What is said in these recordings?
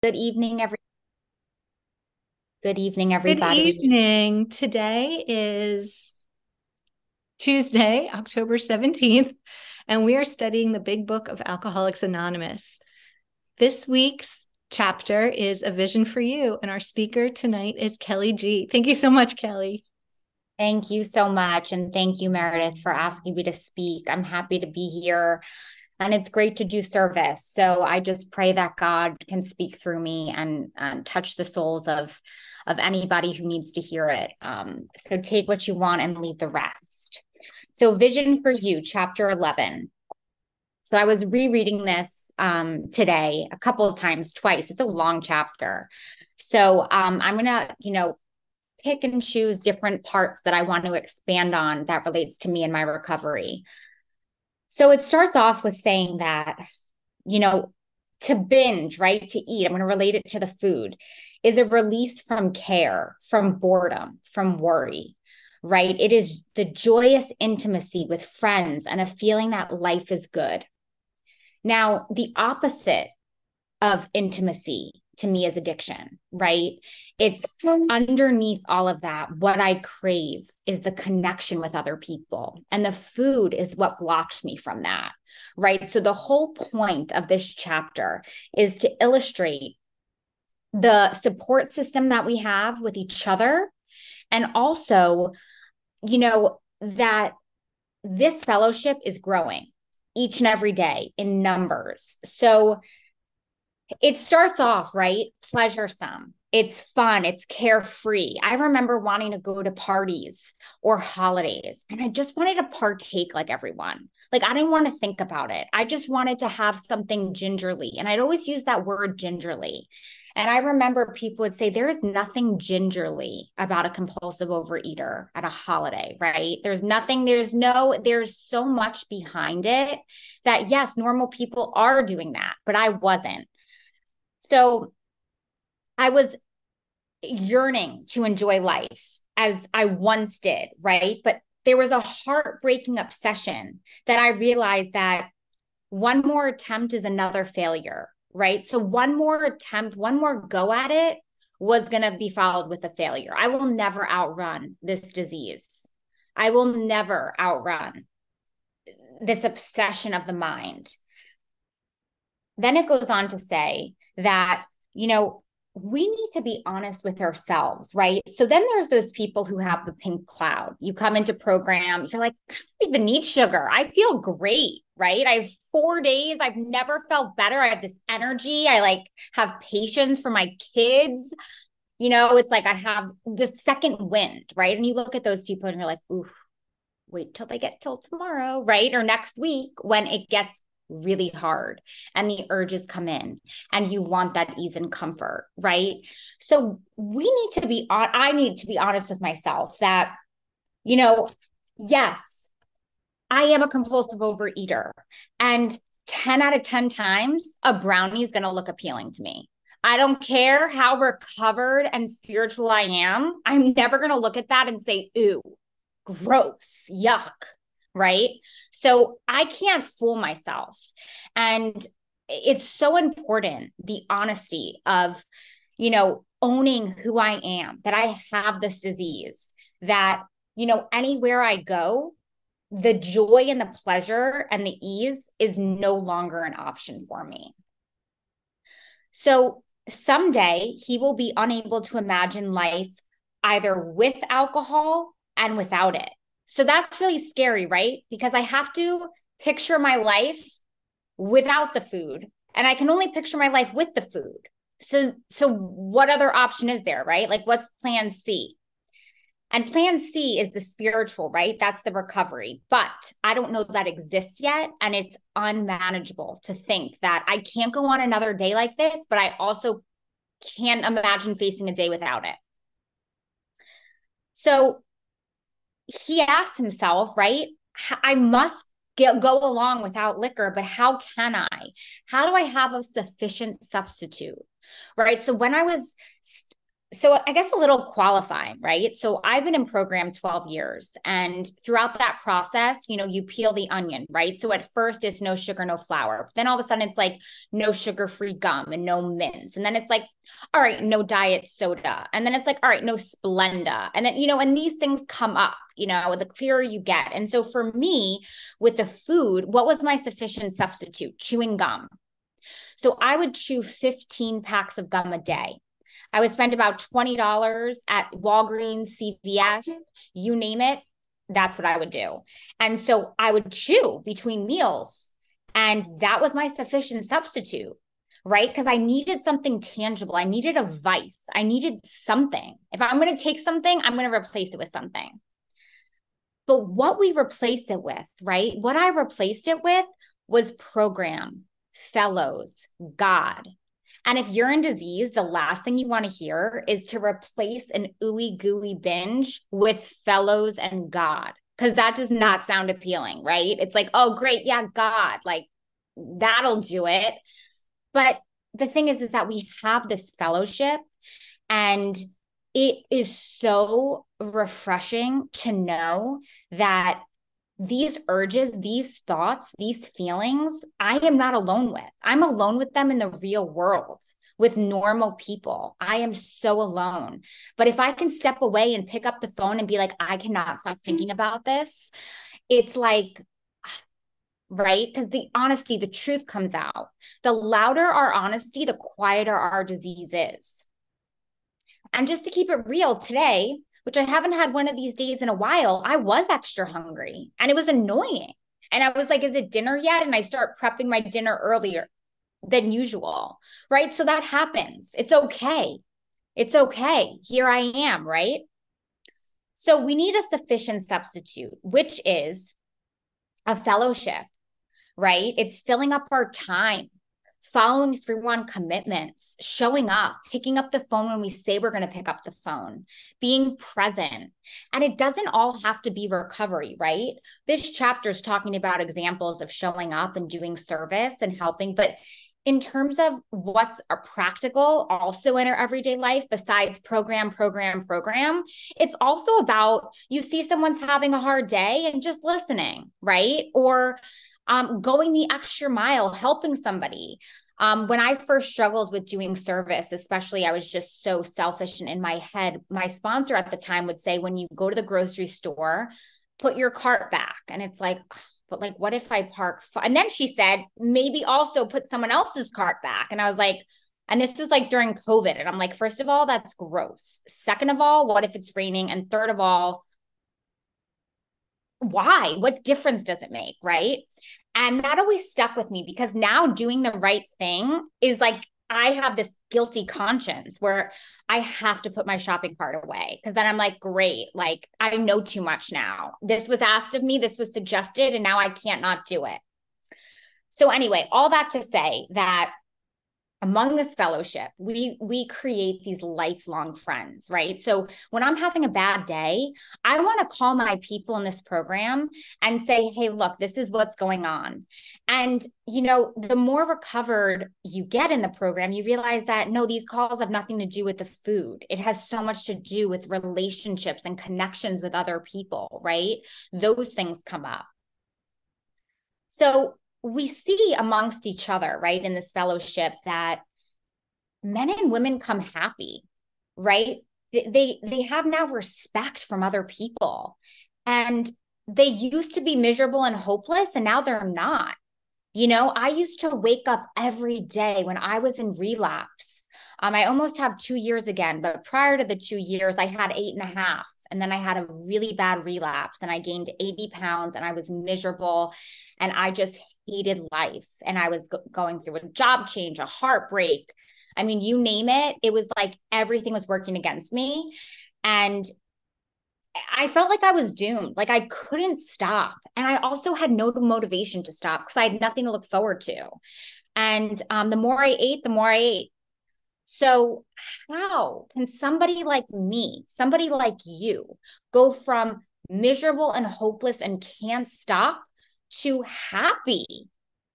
Good evening, every. Good evening, everybody. Good evening. Today is Tuesday, October 17th, and we are studying the big book of Alcoholics Anonymous. This week's chapter is A Vision for You, and our speaker tonight is Kelly G. Thank you so much, Kelly. Thank you so much. And thank you, Meredith, for asking me to speak. I'm happy to be here and it's great to do service. So I just pray that God can speak through me and, and touch the souls of of anybody who needs to hear it. Um, so take what you want and leave the rest. So Vision for You, chapter eleven. So I was rereading this um, today a couple of times, twice. It's a long chapter. So um, I'm gonna, you know, pick and choose different parts that I want to expand on that relates to me and my recovery. So it starts off with saying that, you know, to binge, right? To eat, I'm going to relate it to the food, is a release from care, from boredom, from worry, right? It is the joyous intimacy with friends and a feeling that life is good. Now, the opposite of intimacy to me is addiction, right? It's um, underneath all of that. What I crave is the connection with other people. And the food is what blocks me from that, right? So the whole point of this chapter is to illustrate the support system that we have with each other. And also, you know, that this fellowship is growing each and every day in numbers. So, it starts off right pleasuresome. It's fun. It's carefree. I remember wanting to go to parties or holidays and i just wanted to partake like everyone. Like i didn't want to think about it. I just wanted to have something gingerly and i'd always use that word gingerly. And i remember people would say there is nothing gingerly about a compulsive overeater at a holiday right? There's nothing there's no there's so much behind it that yes normal people are doing that but i wasn't so I was yearning to enjoy life as I once did, right? But there was a heartbreaking obsession that I realized that one more attempt is another failure, right? So one more attempt, one more go at it was going to be followed with a failure. I will never outrun this disease. I will never outrun this obsession of the mind. Then it goes on to say that, you know, we need to be honest with ourselves, right? So then there's those people who have the pink cloud. You come into program, you're like, I don't even need sugar. I feel great, right? I have four days. I've never felt better. I have this energy. I like have patience for my kids. You know, it's like I have the second wind, right? And you look at those people and you're like, ooh, wait till they get till tomorrow, right? Or next week when it gets really hard and the urges come in and you want that ease and comfort right so we need to be on i need to be honest with myself that you know yes i am a compulsive overeater and 10 out of 10 times a brownie is going to look appealing to me I don't care how recovered and spiritual I am. I'm never going to look at that and say, ooh, gross, yuck right? So I can't fool myself. And it's so important the honesty of, you know, owning who I am, that I have this disease, that, you know, anywhere I go, the joy and the pleasure and the ease is no longer an option for me. So someday he will be unable to imagine life either with alcohol and without it. So that's really scary, right? Because I have to picture my life without the food and I can only picture my life with the food. So so what other option is there, right? Like what's plan C? And plan C is the spiritual, right? That's the recovery. But I don't know that exists yet. And it's unmanageable to think that I can't go on another day like this, but I also can't imagine facing a day without it. So he asked himself, right? I must get, go along without liquor, but how can I? How do I have a sufficient substitute? Right. So when I was so I guess a little qualifying, right? So I've been in program 12 years and throughout that process, you know, you peel the onion, right? So at first it's no sugar, no flour. Then all of a sudden it's like no sugar-free gum and no mints. And then it's like, all right, no diet soda. And then it's like, all right, no Splenda. And then, you know, and these things come up, you know, the clearer you get. And so for me with the food, what was my sufficient substitute? Chewing gum. So I would chew 15 packs of gum a day I would spend about $20 at Walgreens, CVS, you name it. That's what I would do. And so I would chew between meals. And that was my sufficient substitute, right? Because I needed something tangible. I needed a vice. I needed something. If I'm going to take something, I'm going to replace it with something. But what we replaced it with, right? What I replaced it with was program, fellows, God, and if you're in disease, the last thing you want to hear is to replace an ooey gooey binge with fellows and God, because that does not sound appealing, right? It's like, oh, great. Yeah, God, like that'll do it. But the thing is, is that we have this fellowship and it is so refreshing to know that these urges, these thoughts, these feelings, I am not alone with. I'm alone with them in the real world with normal people. I am so alone. But if I can step away and pick up the phone and be like, I cannot stop mm-hmm. thinking about this, it's like, right? Because the honesty, the truth comes out. The louder our honesty, the quieter our disease is. And just to keep it real today, which I haven't had one of these days in a while, I was extra hungry and it was annoying. And I was like, is it dinner yet? And I start prepping my dinner earlier than usual. Right. So that happens. It's okay. It's okay. Here I am. Right. So we need a sufficient substitute, which is a fellowship, right? It's filling up our time following through on commitments, showing up, picking up the phone when we say we're going to pick up the phone, being present. And it doesn't all have to be recovery, right? This chapter is talking about examples of showing up and doing service and helping, but in terms of what's a practical also in our everyday life besides program program program it's also about you see someone's having a hard day and just listening right or um, going the extra mile, helping somebody. Um, when I first struggled with doing service, especially, I was just so selfish and in my head. My sponsor at the time would say, when you go to the grocery store, put your cart back. And it's like, but like, what if I park? F-? And then she said, maybe also put someone else's cart back. And I was like, and this was like during COVID. And I'm like, first of all, that's gross. Second of all, what if it's raining? And third of all, why? What difference does it make? Right. And that always stuck with me because now doing the right thing is like I have this guilty conscience where I have to put my shopping cart away because then I'm like, great, like I know too much now. This was asked of me, this was suggested, and now I can't not do it. So, anyway, all that to say that among this fellowship we we create these lifelong friends right? So when i'm having a bad day i want to call my people in this program and say hey look this is what's going on. And you know the more recovered you get in the program you realize that no these calls have nothing to do with the food. It has so much to do with relationships and connections with other people right? Those things come up. So we see amongst each other, right, in this fellowship that men and women come happy, right? They they have now respect from other people. And they used to be miserable and hopeless and now they're not. You know, I used to wake up every day when I was in relapse. Um, I almost have two years again, but prior to the two years, I had eight and a half. And then I had a really bad relapse and I gained 80 pounds and I was miserable. And I just hated life and I was go- going through a job change, a heartbreak. I mean, you name it, it was like everything was working against me. And I felt like I was doomed. Like I couldn't stop. And I also had no motivation to stop because I had nothing to look forward to. And um, the more I ate, the more I ate. So, how can somebody like me, somebody like you, go from miserable and hopeless and can't stop to happy,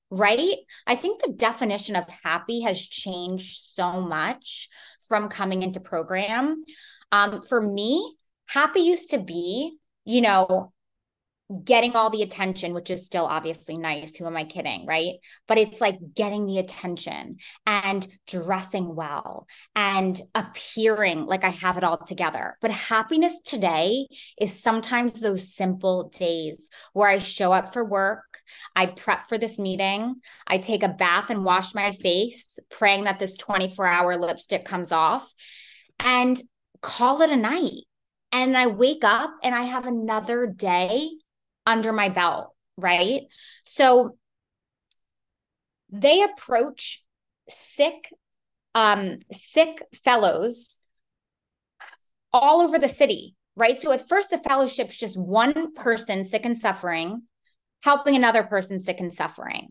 right? I think the definition of happy has changed so much from coming into program. Um, for me, happy used to be, you know, getting all the attention, which is still obviously nice. Who am I kidding? Right. But it's like getting the attention and dressing well and appearing like I have it all together. But happiness today is sometimes those simple days where I show up for work, I prep for this meeting, I take a bath and wash my face, praying that this 24 hour lipstick comes off and call it a night. And I wake up and I have another day under my belt, right? So they approach sick um sick fellows all over the city, right? So at first the fellowship's just one person sick and suffering helping another person sick and suffering.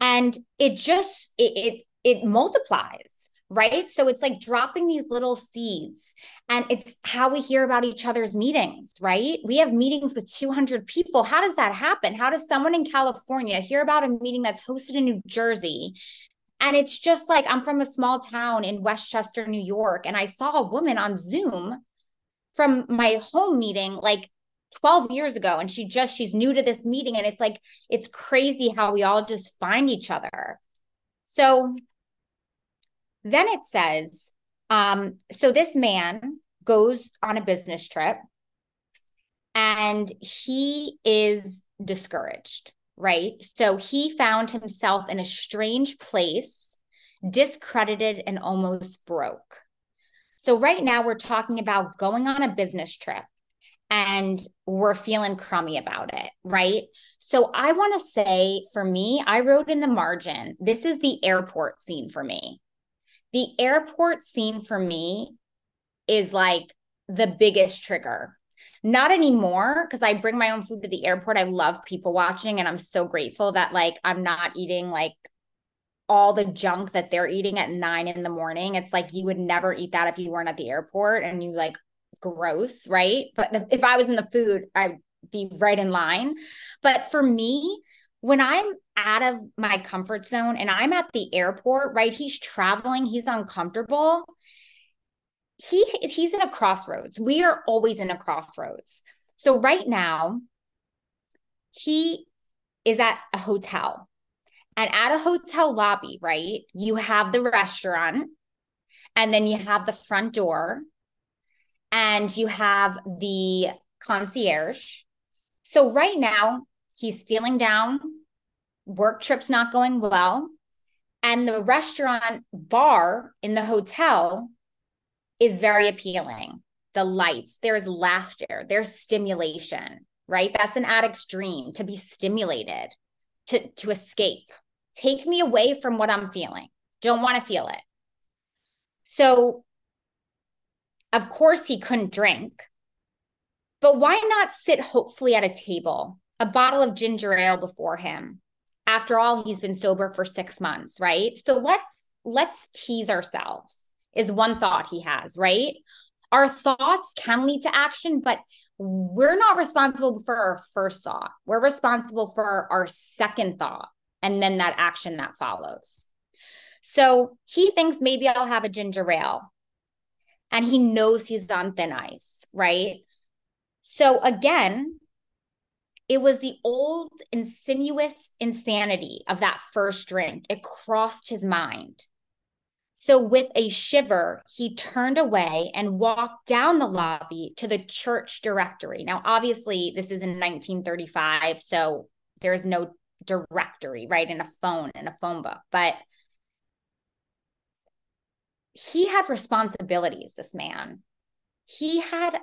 And it just it it, it multiplies right? So it's like dropping these little seeds. And it's how we hear about each other's meetings, right? We have meetings with 200 people. How does that happen? How does someone in California hear about a meeting that's hosted in New Jersey? And it's just like I'm from a small town in Westchester, New York, and I saw a woman on Zoom from my home meeting like 12 years ago and she just she's new to this meeting and it's like it's crazy how we all just find each other. So then it says, um, so this man goes on a business trip and he is discouraged, right? So he found himself in a strange place, discredited and almost broke. So, right now, we're talking about going on a business trip and we're feeling crummy about it, right? So, I want to say for me, I wrote in the margin, this is the airport scene for me the airport scene for me is like the biggest trigger. Not anymore because I bring my own food to the airport. I love people watching and I'm so grateful that like I'm not eating like all the junk that they're eating at nine in the morning. It's like you would never eat that if you weren't at the airport and you like gross, right? But if I was in the food, I'd be right in line. But for me, when I'm out of my comfort zone and I'm at the airport, right? He's traveling, he's uncomfortable. He he's in a crossroads. We are always in a crossroads. So right now, he is at a hotel. And at a hotel lobby, right? You have the restaurant and then you have the front door and you have the concierge. So right now, he's feeling down. Work trip's not going well. And the restaurant bar in the hotel is very appealing. The lights there's laughter there's stimulation right? That's an addict's dream to be stimulated to to escape. Take me away from what i'm feeling. Don't want to feel it. So of course he couldn't drink but why not sit hopefully at a table a bottle of ginger ale before him. After all he's been sober for 6 months right? So let's let's tease ourselves is one thought he has right? Our thoughts can lead to action but we're not responsible for our first thought. We're responsible for our second thought and then that action that follows. So he thinks maybe i'll have a ginger ale and he knows he's on thin ice right? So again it was the old insinuous insanity of that first drink. It crossed his mind. So, with a shiver, he turned away and walked down the lobby to the church directory. Now, obviously, this is in 1935, so there's no directory, right, in a phone, in a phone book. But he had responsibilities, this man. He had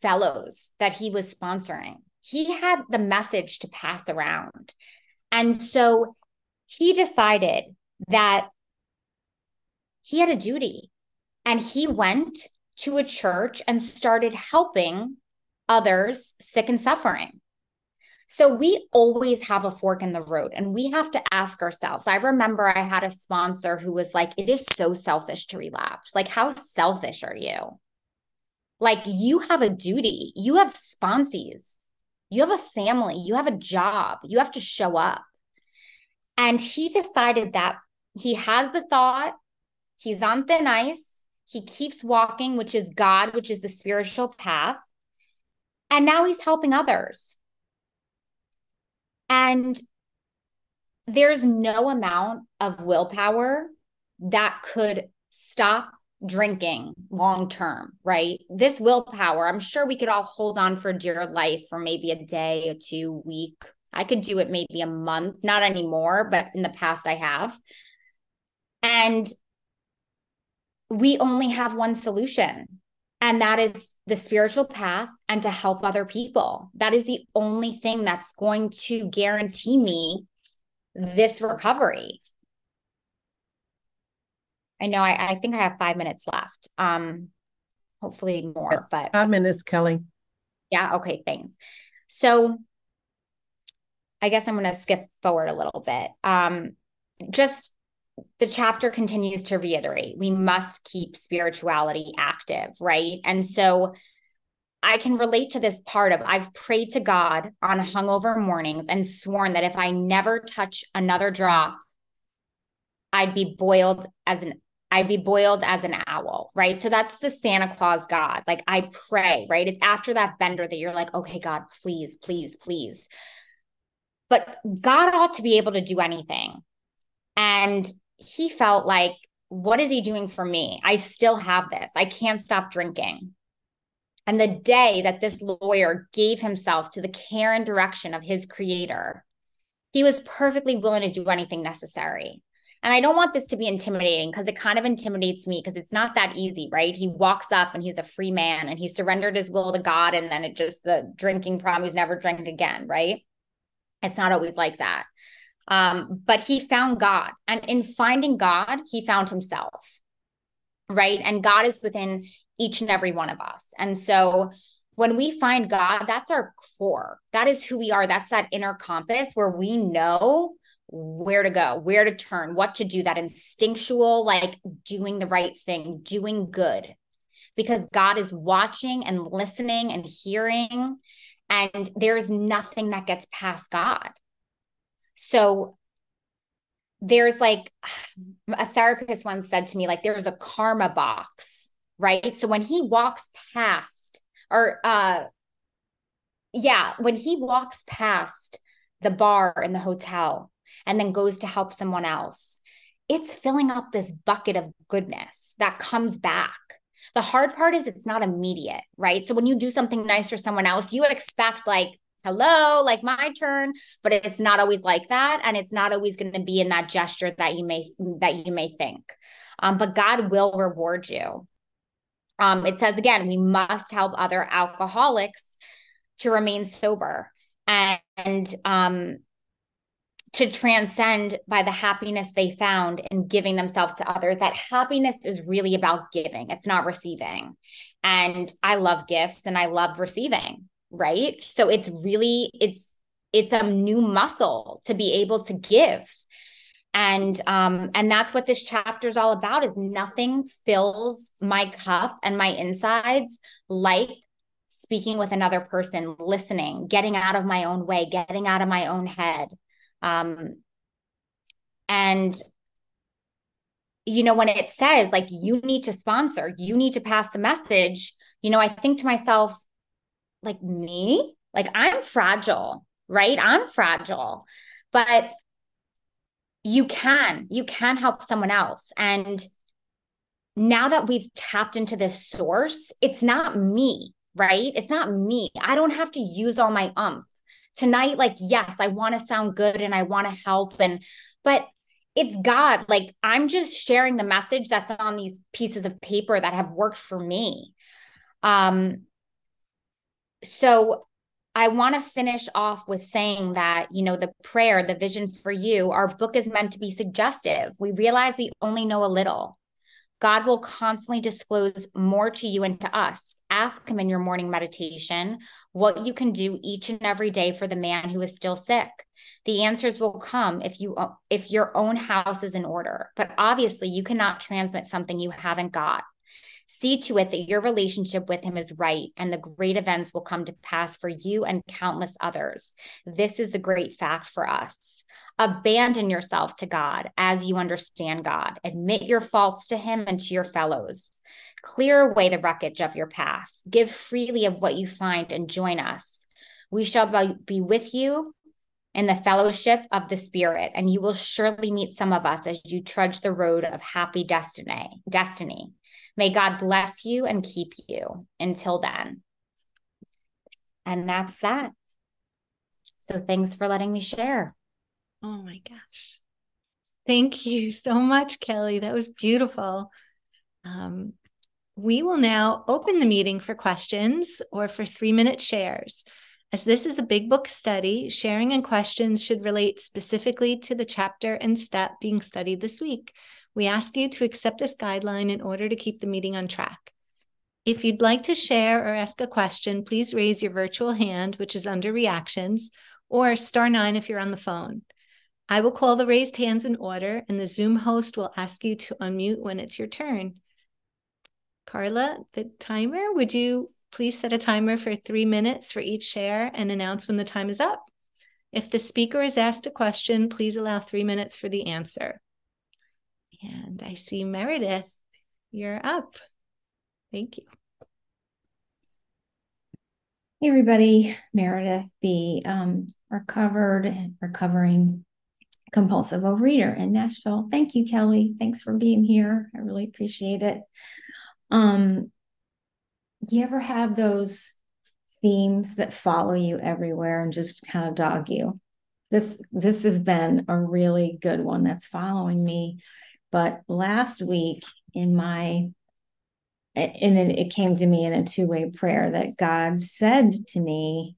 fellows that he was sponsoring he had the message to pass around. And so he decided that he had a duty and he went to a church and started helping others sick and suffering. So we always have a fork in the road and we have to ask ourselves. I remember I had a sponsor who was like, it is so selfish to relapse. Like, how selfish are you? Like, you have a duty, you have sponsees you have a family, you have a job, you have to show up. And he decided that he has the thought, he's on thin ice, he keeps walking, which is God, which is the spiritual path. And now he's helping others. And there's no amount of willpower that could stop drinking long term, right? This willpower, I'm sure we could all hold on for dear life for maybe a day, a two week. I could do it maybe a month, not anymore, but in the past I have. And we only have one solution, and that is the spiritual path and to help other people. That is the only thing that's going to guarantee me this recovery. I know I, I think I have five minutes left. Um, hopefully more, yes, but five minutes, Kelly. Yeah, okay, thanks. So I guess I'm gonna skip forward a little bit. Um, just the chapter continues to reiterate we must keep spirituality active, right? And so I can relate to this part of I've prayed to God on hungover mornings and sworn that if I never touch another drop, I'd be boiled as an I'd be boiled as an owl, right? So that's the Santa Claus God. Like I pray, right? It's after that bender that you're like, okay, God, please, please, please. But God ought to be able to do anything. And he felt like, what is he doing for me? I still have this. I can't stop drinking. And the day that this lawyer gave himself to the care and direction of his creator, he was perfectly willing to do anything necessary. And I don't want this to be intimidating because it kind of intimidates me because it's not that easy, right? He walks up and he's a free man and he surrendered his will to God. And then it just, the drinking problem, he's never drank again, right? It's not always like that. Um, but he found God. And in finding God, he found himself, right? And God is within each and every one of us. And so when we find God, that's our core. That is who we are. That's that inner compass where we know where to go, where to turn, what to do, that instinctual, like doing the right thing, doing good. Because God is watching and listening and hearing, and there's nothing that gets past God. So there's like a therapist once said to me, like, there's a karma box, right? So when he walks past, or uh yeah, when he walks past the bar in the hotel and then goes to help someone else, it's filling up this bucket of goodness that comes back. The hard part is it's not immediate, right? So when you do something nice for someone else, you expect like hello, like my turn, but it's not always like that. And it's not always going to be in that gesture that you may, that you may think. Um, but God will reward you. Um, it says again, we must help other alcoholics to remain sober and um, to transcend by the happiness they found in giving themselves to others. That happiness is really about giving, it's not receiving. And I love gifts and I love receiving right so it's really it's it's a new muscle to be able to give and um and that's what this chapter is all about is nothing fills my cup and my insides like speaking with another person listening getting out of my own way getting out of my own head um and you know when it says like you need to sponsor you need to pass the message you know i think to myself like me? Like i'm fragile right? I'm fragile. But you can you can help someone else. And now that we've tapped into this source it's not me right? It's not me. I don't have to use all my umph tonight like yes i want to sound good and i want to help and but it's god like i'm just sharing the message that's on these pieces of paper that have worked for me um so I want to finish off with saying that, you know, the prayer, the vision for you, our book is meant to be suggestive. We realize we only know a little. God will constantly disclose more to you and to us. Ask Him in your morning meditation what you can do each and every day for the man who is still sick. The answers will come if you if your own house is in order. But obviously, you cannot transmit something you haven't got. See to it that your relationship with him is right, and the great events will come to pass for you and countless others. This is the great fact for us. Abandon yourself to God as you understand God. Admit your faults to him and to your fellows. Clear away the wreckage of your past. Give freely of what you find and join us. We shall be with you in the fellowship of the Spirit, and you will surely meet some of us as you trudge the road of happy destiny. Destiny. May God bless you and keep you until then. And that's that. So thanks for letting me share. Oh my gosh. Thank you so much, Kelly. That was beautiful. Um, we will now open the meeting for questions or for three minute shares. As this is a big book study, sharing and questions should relate specifically to the chapter and step being studied this week. We ask you to accept this guideline in order to keep the meeting on track. If you'd like to share or ask a question, please raise your virtual hand, which is under reactions, or star nine if you're on the phone. I will call the raised hands in order, and the Zoom host will ask you to unmute when it's your turn. Carla, the timer, would you please set a timer for three minutes for each share and announce when the time is up? If the speaker is asked a question, please allow three minutes for the answer. And I see Meredith, you're up. Thank you. Hey, everybody. Meredith B. Um, recovered, recovering compulsive overeater in Nashville. Thank you, Kelly. Thanks for being here. I really appreciate it. Um, you ever have those themes that follow you everywhere and just kind of dog you? This this has been a really good one that's following me but last week in my and it, came to me in a two-way prayer that God said to me,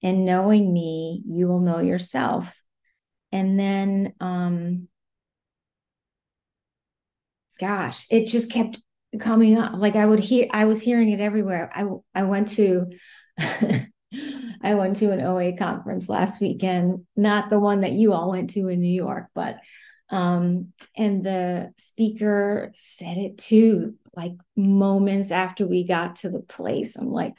in knowing me, you will know yourself. And then um gosh, it just kept coming up. Like I would hear I was hearing it everywhere. I I went to I went to an OA conference last weekend, not the one that you all went to in New York, but um, and the speaker said it too, like moments after we got to the place. I'm like,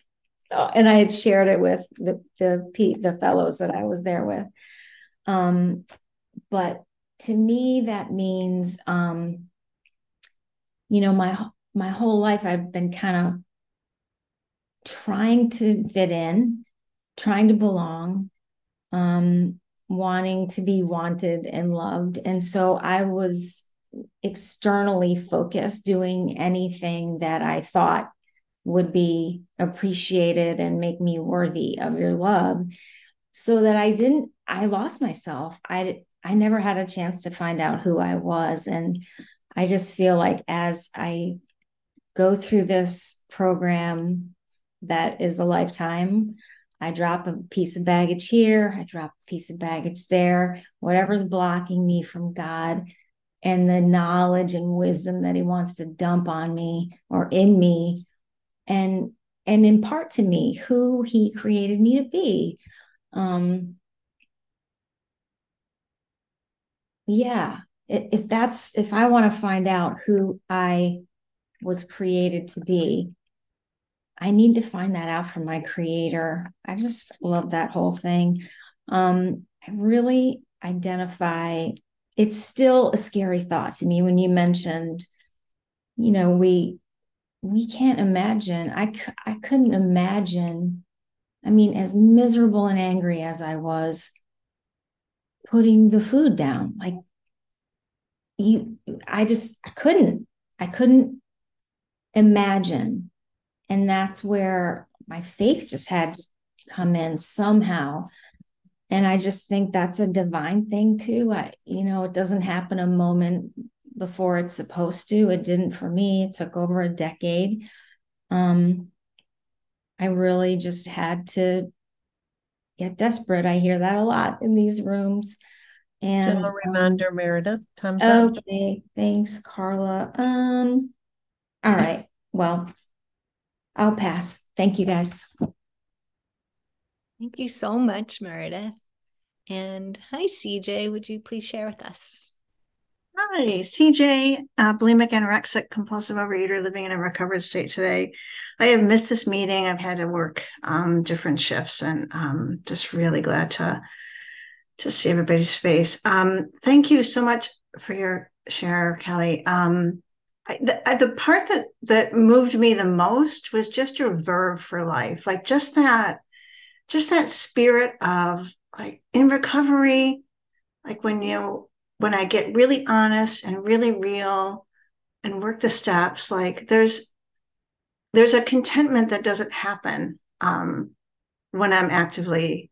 oh, and I had shared it with the the the fellows that I was there with. Um, but to me, that means, um, you know, my my whole life I've been kind of trying to fit in, trying to belong, um, wanting to be wanted and loved. And so I was externally focused, doing anything that I thought would be appreciated and make me worthy of your love so that I didn't I lost myself. I I never had a chance to find out who I was and I just feel like as I go through this program that is a lifetime I drop a piece of baggage here, I drop a piece of baggage there, whatever's blocking me from God and the knowledge and wisdom that he wants to dump on me or in me and and impart to me who he created me to be. Um yeah, if that's if I want to find out who I was created to be, I need to find that out from my creator. I just love that whole thing. Um, I really identify, it's still a scary thought to me when you mentioned, you know, we we can't imagine. I I couldn't imagine. I mean, as miserable and angry as I was, putting the food down, like you, I just I couldn't. I couldn't imagine. And that's where my faith just had to come in somehow. And i just think that's a divine thing too. I you know it doesn't happen a moment before it's supposed to. It didn't for me. It took over a decade. Um i really just had to get desperate. I hear that a lot in these rooms. And a um, reminder um, meredith time's okay up. thanks carla. Um all right well I'll pass. Thank you guys. Thank you so much, Meredith. And hi, CJ. Would you please share with us? Hi, CJ, uh, bulimic anorexic compulsive overeater living in a recovered state today. I have missed this meeting. I've had to work um, different shifts and um, just really glad to to see everybody's face. Um, thank you so much for your share, Kelly. Um, The, the part that that moved me the most was just your verve for life, like just that, just that spirit of like in recovery, like when you when I get really honest and really real and work the steps, like there's there's a contentment that doesn't happen um, when I'm actively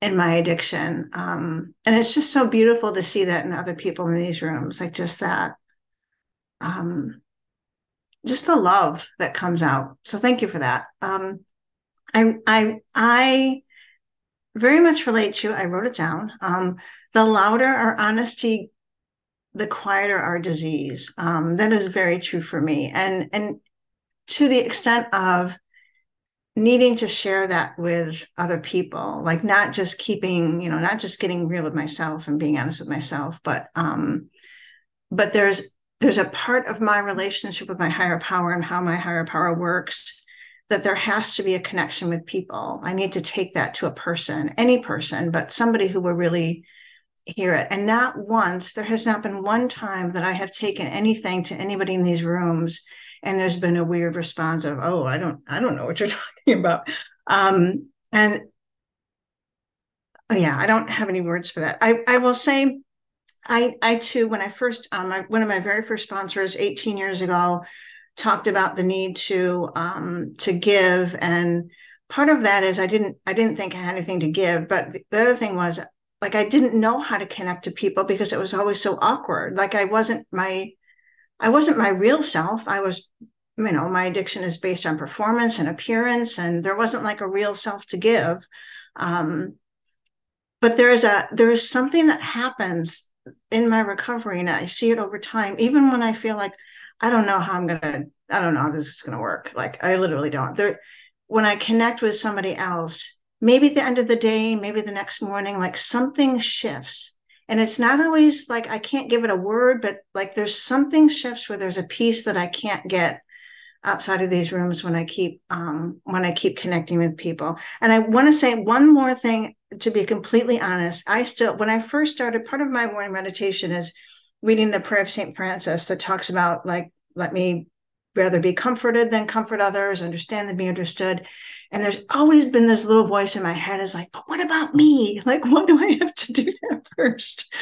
in my addiction. Um, and it's just so beautiful to see that in other people in these rooms, like just that, um, just the love that comes out. So thank you for that. Um, I, I, I very much relate to, I wrote it down. Um, the louder our honesty, the quieter our disease. Um, that is very true for me. And, and to the extent of needing to share that with other people, like not just keeping, you know, not just getting real with myself and being honest with myself, but, um, but there's, there's a part of my relationship with my higher power and how my higher power works that there has to be a connection with people. I need to take that to a person, any person, but somebody who will really hear it. And not once, there has not been one time that I have taken anything to anybody in these rooms and there's been a weird response of, oh, I don't, I don't know what you're talking about. Um, and yeah, I don't have any words for that. I, I will say I, I too, when I first, um, I, one of my very first sponsors 18 years ago talked about the need to um, to give and part of that is i didn't i didn't think i had anything to give but the other thing was like i didn't know how to connect to people because it was always so awkward. Like i wasn't my i wasn't my real self. I was you know my addiction is based on performance and appearance and there wasn't like a real self to give. Um, but there is a there is something that happens in my recovery and i see it over time even when i feel like I don't know how I'm gonna, I don't know how this is gonna work. Like I literally don't. There when I connect with somebody else, maybe the end of the day, maybe the next morning, like something shifts. And it's not always like I can't give it a word, but like there's something shifts where there's a piece that I can't get outside of these rooms when I keep um, when I keep connecting with people. And I want to say one more thing to be completely honest. I still when I first started, part of my morning meditation is reading the prayer of St. Francis that talks about like, let me rather be comforted than comfort others, understand than be understood. And there's always been this little voice in my head is like, but what about me? Like, why do I have to do that first?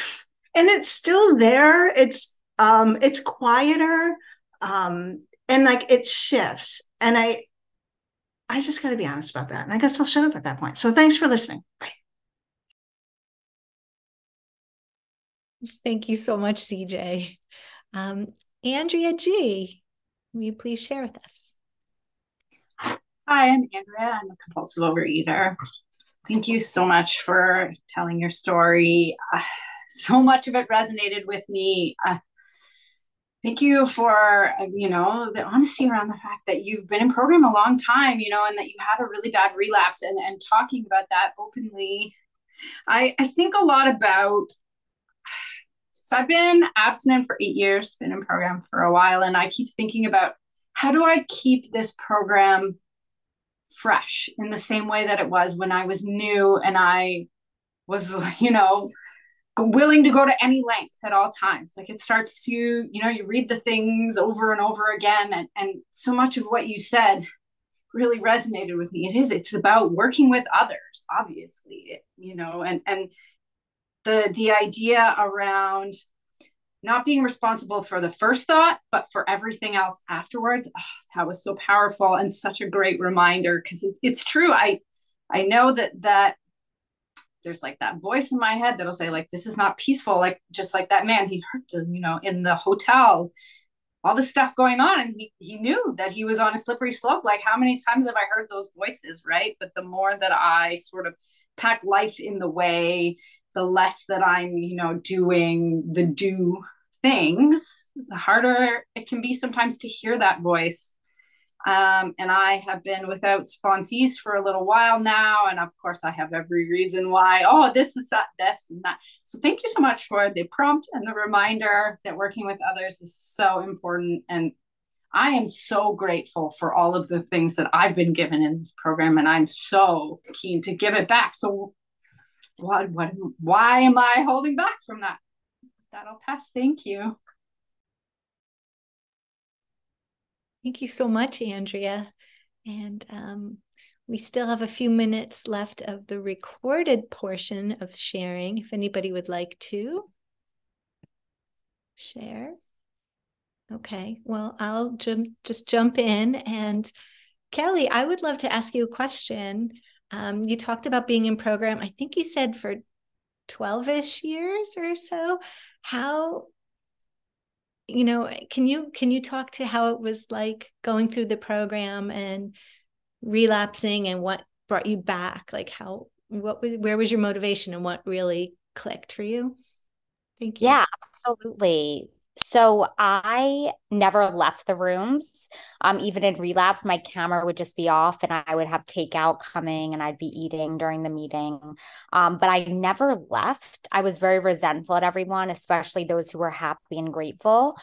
And it's still there. It's um, it's quieter. Um, and like it shifts. And I I just gotta be honest about that. And I guess I'll shut up at that point. So thanks for listening. Bye. Thank you so much, CJ. Um, Andrea G, will you please share with us? Hi, I'm Andrea. I'm a compulsive overeater. Thank you so much for telling your story. Uh, so much of it resonated with me. Uh, thank you for uh, you know the honesty around the fact that you've been in program a long time you know and that you had a really bad relapse and and talking about that openly. I i think a lot about so I've been abstinent for eight years, been in program for a while, and I keep thinking about how do I keep this program fresh in the same way that it was when I was new and I was, you know, willing to go to any length at all times. Like it starts to, you know, you read the things over and over again, and, and so much of what you said really resonated with me. It is, it's about working with others, obviously, you know, and and the the idea around not being responsible for the first thought but for everything else afterwards oh, that was so powerful and such a great reminder because it, it's true i i know that that there's like that voice in my head that'll say like this is not peaceful like just like that man. He hurt the you know in the hotel all the stuff going on and he, he knew that he was on a slippery slope. Like how many times have i heard those voices right? But the more that i sort of pack life in the way the less that I'm, you know, doing the do things, the harder it can be sometimes to hear that voice. Um, and I have been without sponsees for a little while now. And of course, I have every reason why, oh, this is that, this and that. So thank you so much for the prompt and the reminder that working with others is so important. And I am so grateful for all of the things that I've been given in this program. And I'm so keen to give it back. So what, what, why am I holding back from that? That'll pass. Thank you. Thank you so much, Andrea. And um, we still have a few minutes left of the recorded portion of sharing, if anybody would like to share. Okay, well, I'll just jump in. And Kelly, I would love to ask you a question. Um, you talked about being in program, I think you said for 12 ish years or so. How you know can you can you talk to how it was like going through the program and relapsing and what brought you back? Like how what was where was your motivation and what really clicked for you? Thank you. Yeah absolutely so I never left the rooms. Um, even in relapse, my camera would just be off and I would have takeout coming and I'd be eating during the meeting. Um, but I never left. I was very resentful at everyone, especially those who were happy and grateful.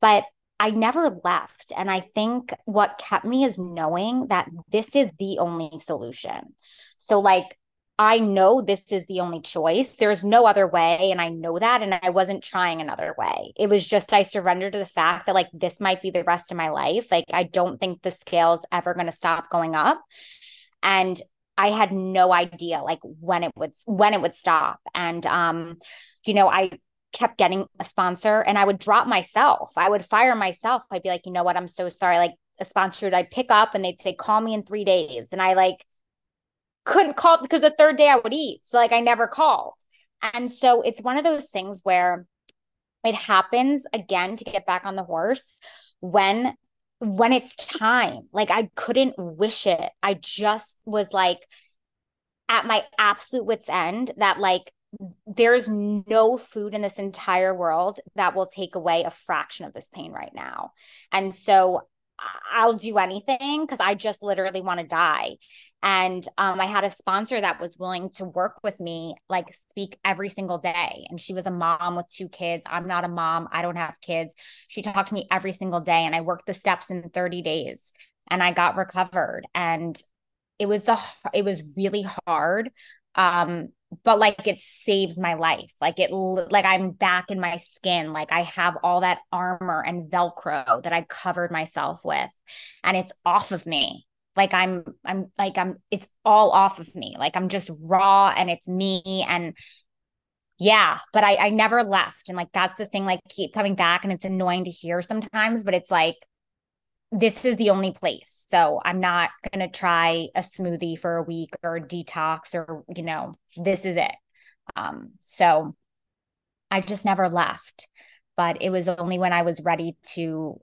But I never left. And I think what kept me is knowing that this is the only solution. So, like, I know this is the only choice. There's no other way. And I know that. And I wasn't trying another way. It was just, I surrendered to the fact that like this might be the rest of my life. Like, I don't think the scale's ever going to stop going up. And I had no idea like when it would, when it would stop. And, um, you know, I, kept getting a sponsor and I would drop myself. I would fire myself. I'd be like, you know what? I'm so sorry. Like a sponsor, I'd pick up and they'd say, call me in three days. And I like couldn't call because the third day I would eat. So like I never called. And so it's one of those things where it happens again to get back on the horse when when it's time. Like I couldn't wish it. I just was like at my absolute wits end that like there's no food in this entire world that will take away a fraction of this pain right now. And so I'll do anything because I just literally want to die. And um, I had a sponsor that was willing to work with me, like speak every single day. And she was a mom with two kids. I'm not a mom. I don't have kids. She talked to me every single day, and I worked the steps in 30 days, and I got recovered. And it was the it was really hard. Um, but like it saved my life like it like i'm back in my skin like i have all that armor and velcro that i covered myself with and it's off of me like i'm i'm like i'm it's all off of me. Like i'm just raw and it's me and yeah but i i never left. And like that's the thing like keep coming back and it's annoying to hear sometimes but it's like this is the only place. So i'm not going to try a smoothie for a week or detox or you know this is it. Um so i just never left. But it was only when i was ready to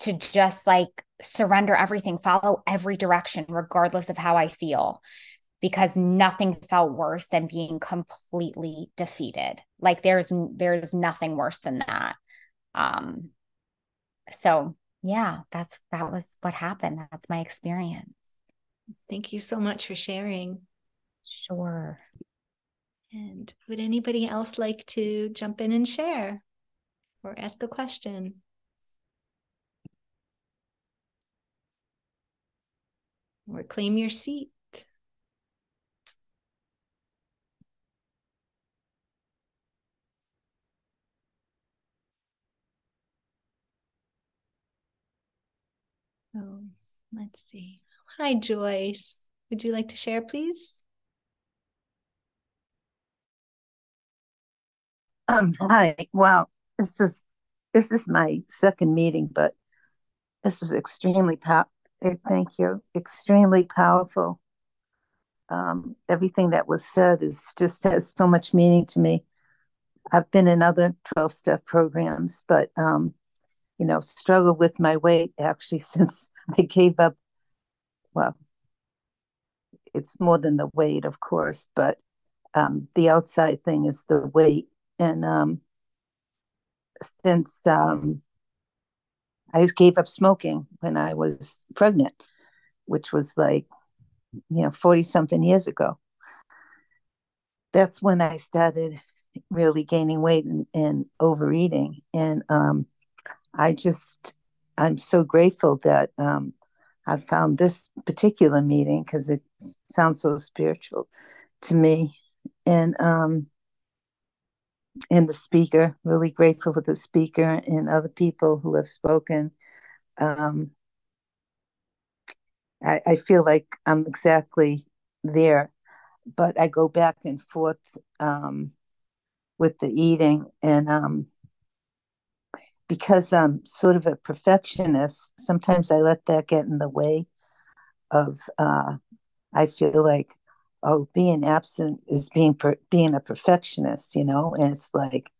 to just like surrender everything, follow every direction, regardless of how I feel, because nothing felt worse than being completely defeated. Like there's there's nothing worse than that. Um, so yeah, that's that was what happened. That's my experience. Thank you so much for sharing. Sure. And would anybody else like to jump in and share or ask a question? Or claim your seat. Oh, let's see. Hi, Joyce. Would you like to share, please? Um, hi. Wow. This is this is my second meeting, but this was extremely powerful thank you. Extremely powerful. Um, everything that was said is just has so much meaning to me. I've been in other 12 step programs, but, um, you know, struggled with my weight actually since I gave up. Well, it's more than the weight, of course, but um, the outside thing is the weight. And um, since um, I gave up smoking when I was pregnant, which was like, you know, 40 something years ago. That's when I started really gaining weight and, and overeating. And um, I just, I'm so grateful that um, I found this particular meeting because it sounds so spiritual to me. And um, and the speaker, really grateful for the speaker and other people who have spoken. Um, I, I feel like I'm exactly there, but I go back and forth um, with the eating. And um, because I'm sort of a perfectionist, sometimes I let that get in the way of, uh, I feel like, oh, being absent is being per- being a perfectionist, you know, and it's like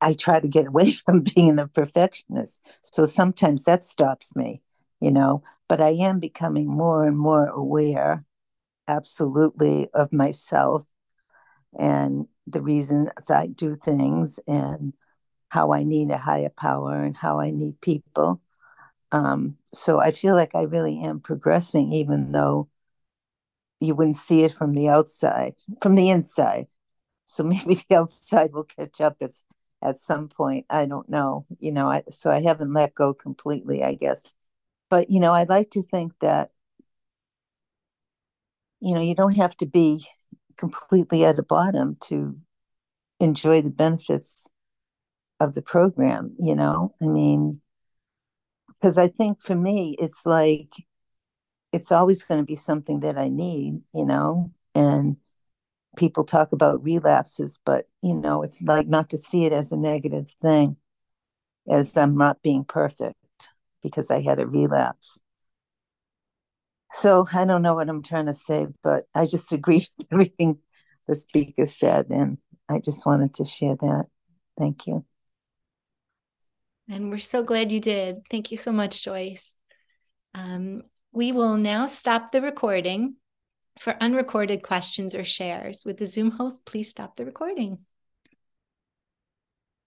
I try to get away from being a perfectionist. So sometimes that stops me, you know, but I am becoming more and more aware, absolutely, of myself and the reasons I do things and how I need a higher power and how I need people. Um, so I feel like I really am progressing, even though you wouldn't see it from the outside, from the inside. So maybe the outside will catch up at, at some point. I don't know. You know, I, so I haven't let go completely, I guess. But, you know, I'd like to think that, you know, you don't have to be completely at the bottom to enjoy the benefits of the program, you know? I mean, because I think for me, it's like, it's always going to be something that I need, you know? And people talk about relapses, but, you know, it's like not to see it as a negative thing, as I'm not being perfect because I had a relapse. So I don't know what I'm trying to say, but I just agree with everything the speaker said. And I just wanted to share that. Thank you. And we're so glad you did. Thank you so much, Joyce. Um, we will now stop the recording. For unrecorded questions or shares with the Zoom host, please stop the recording.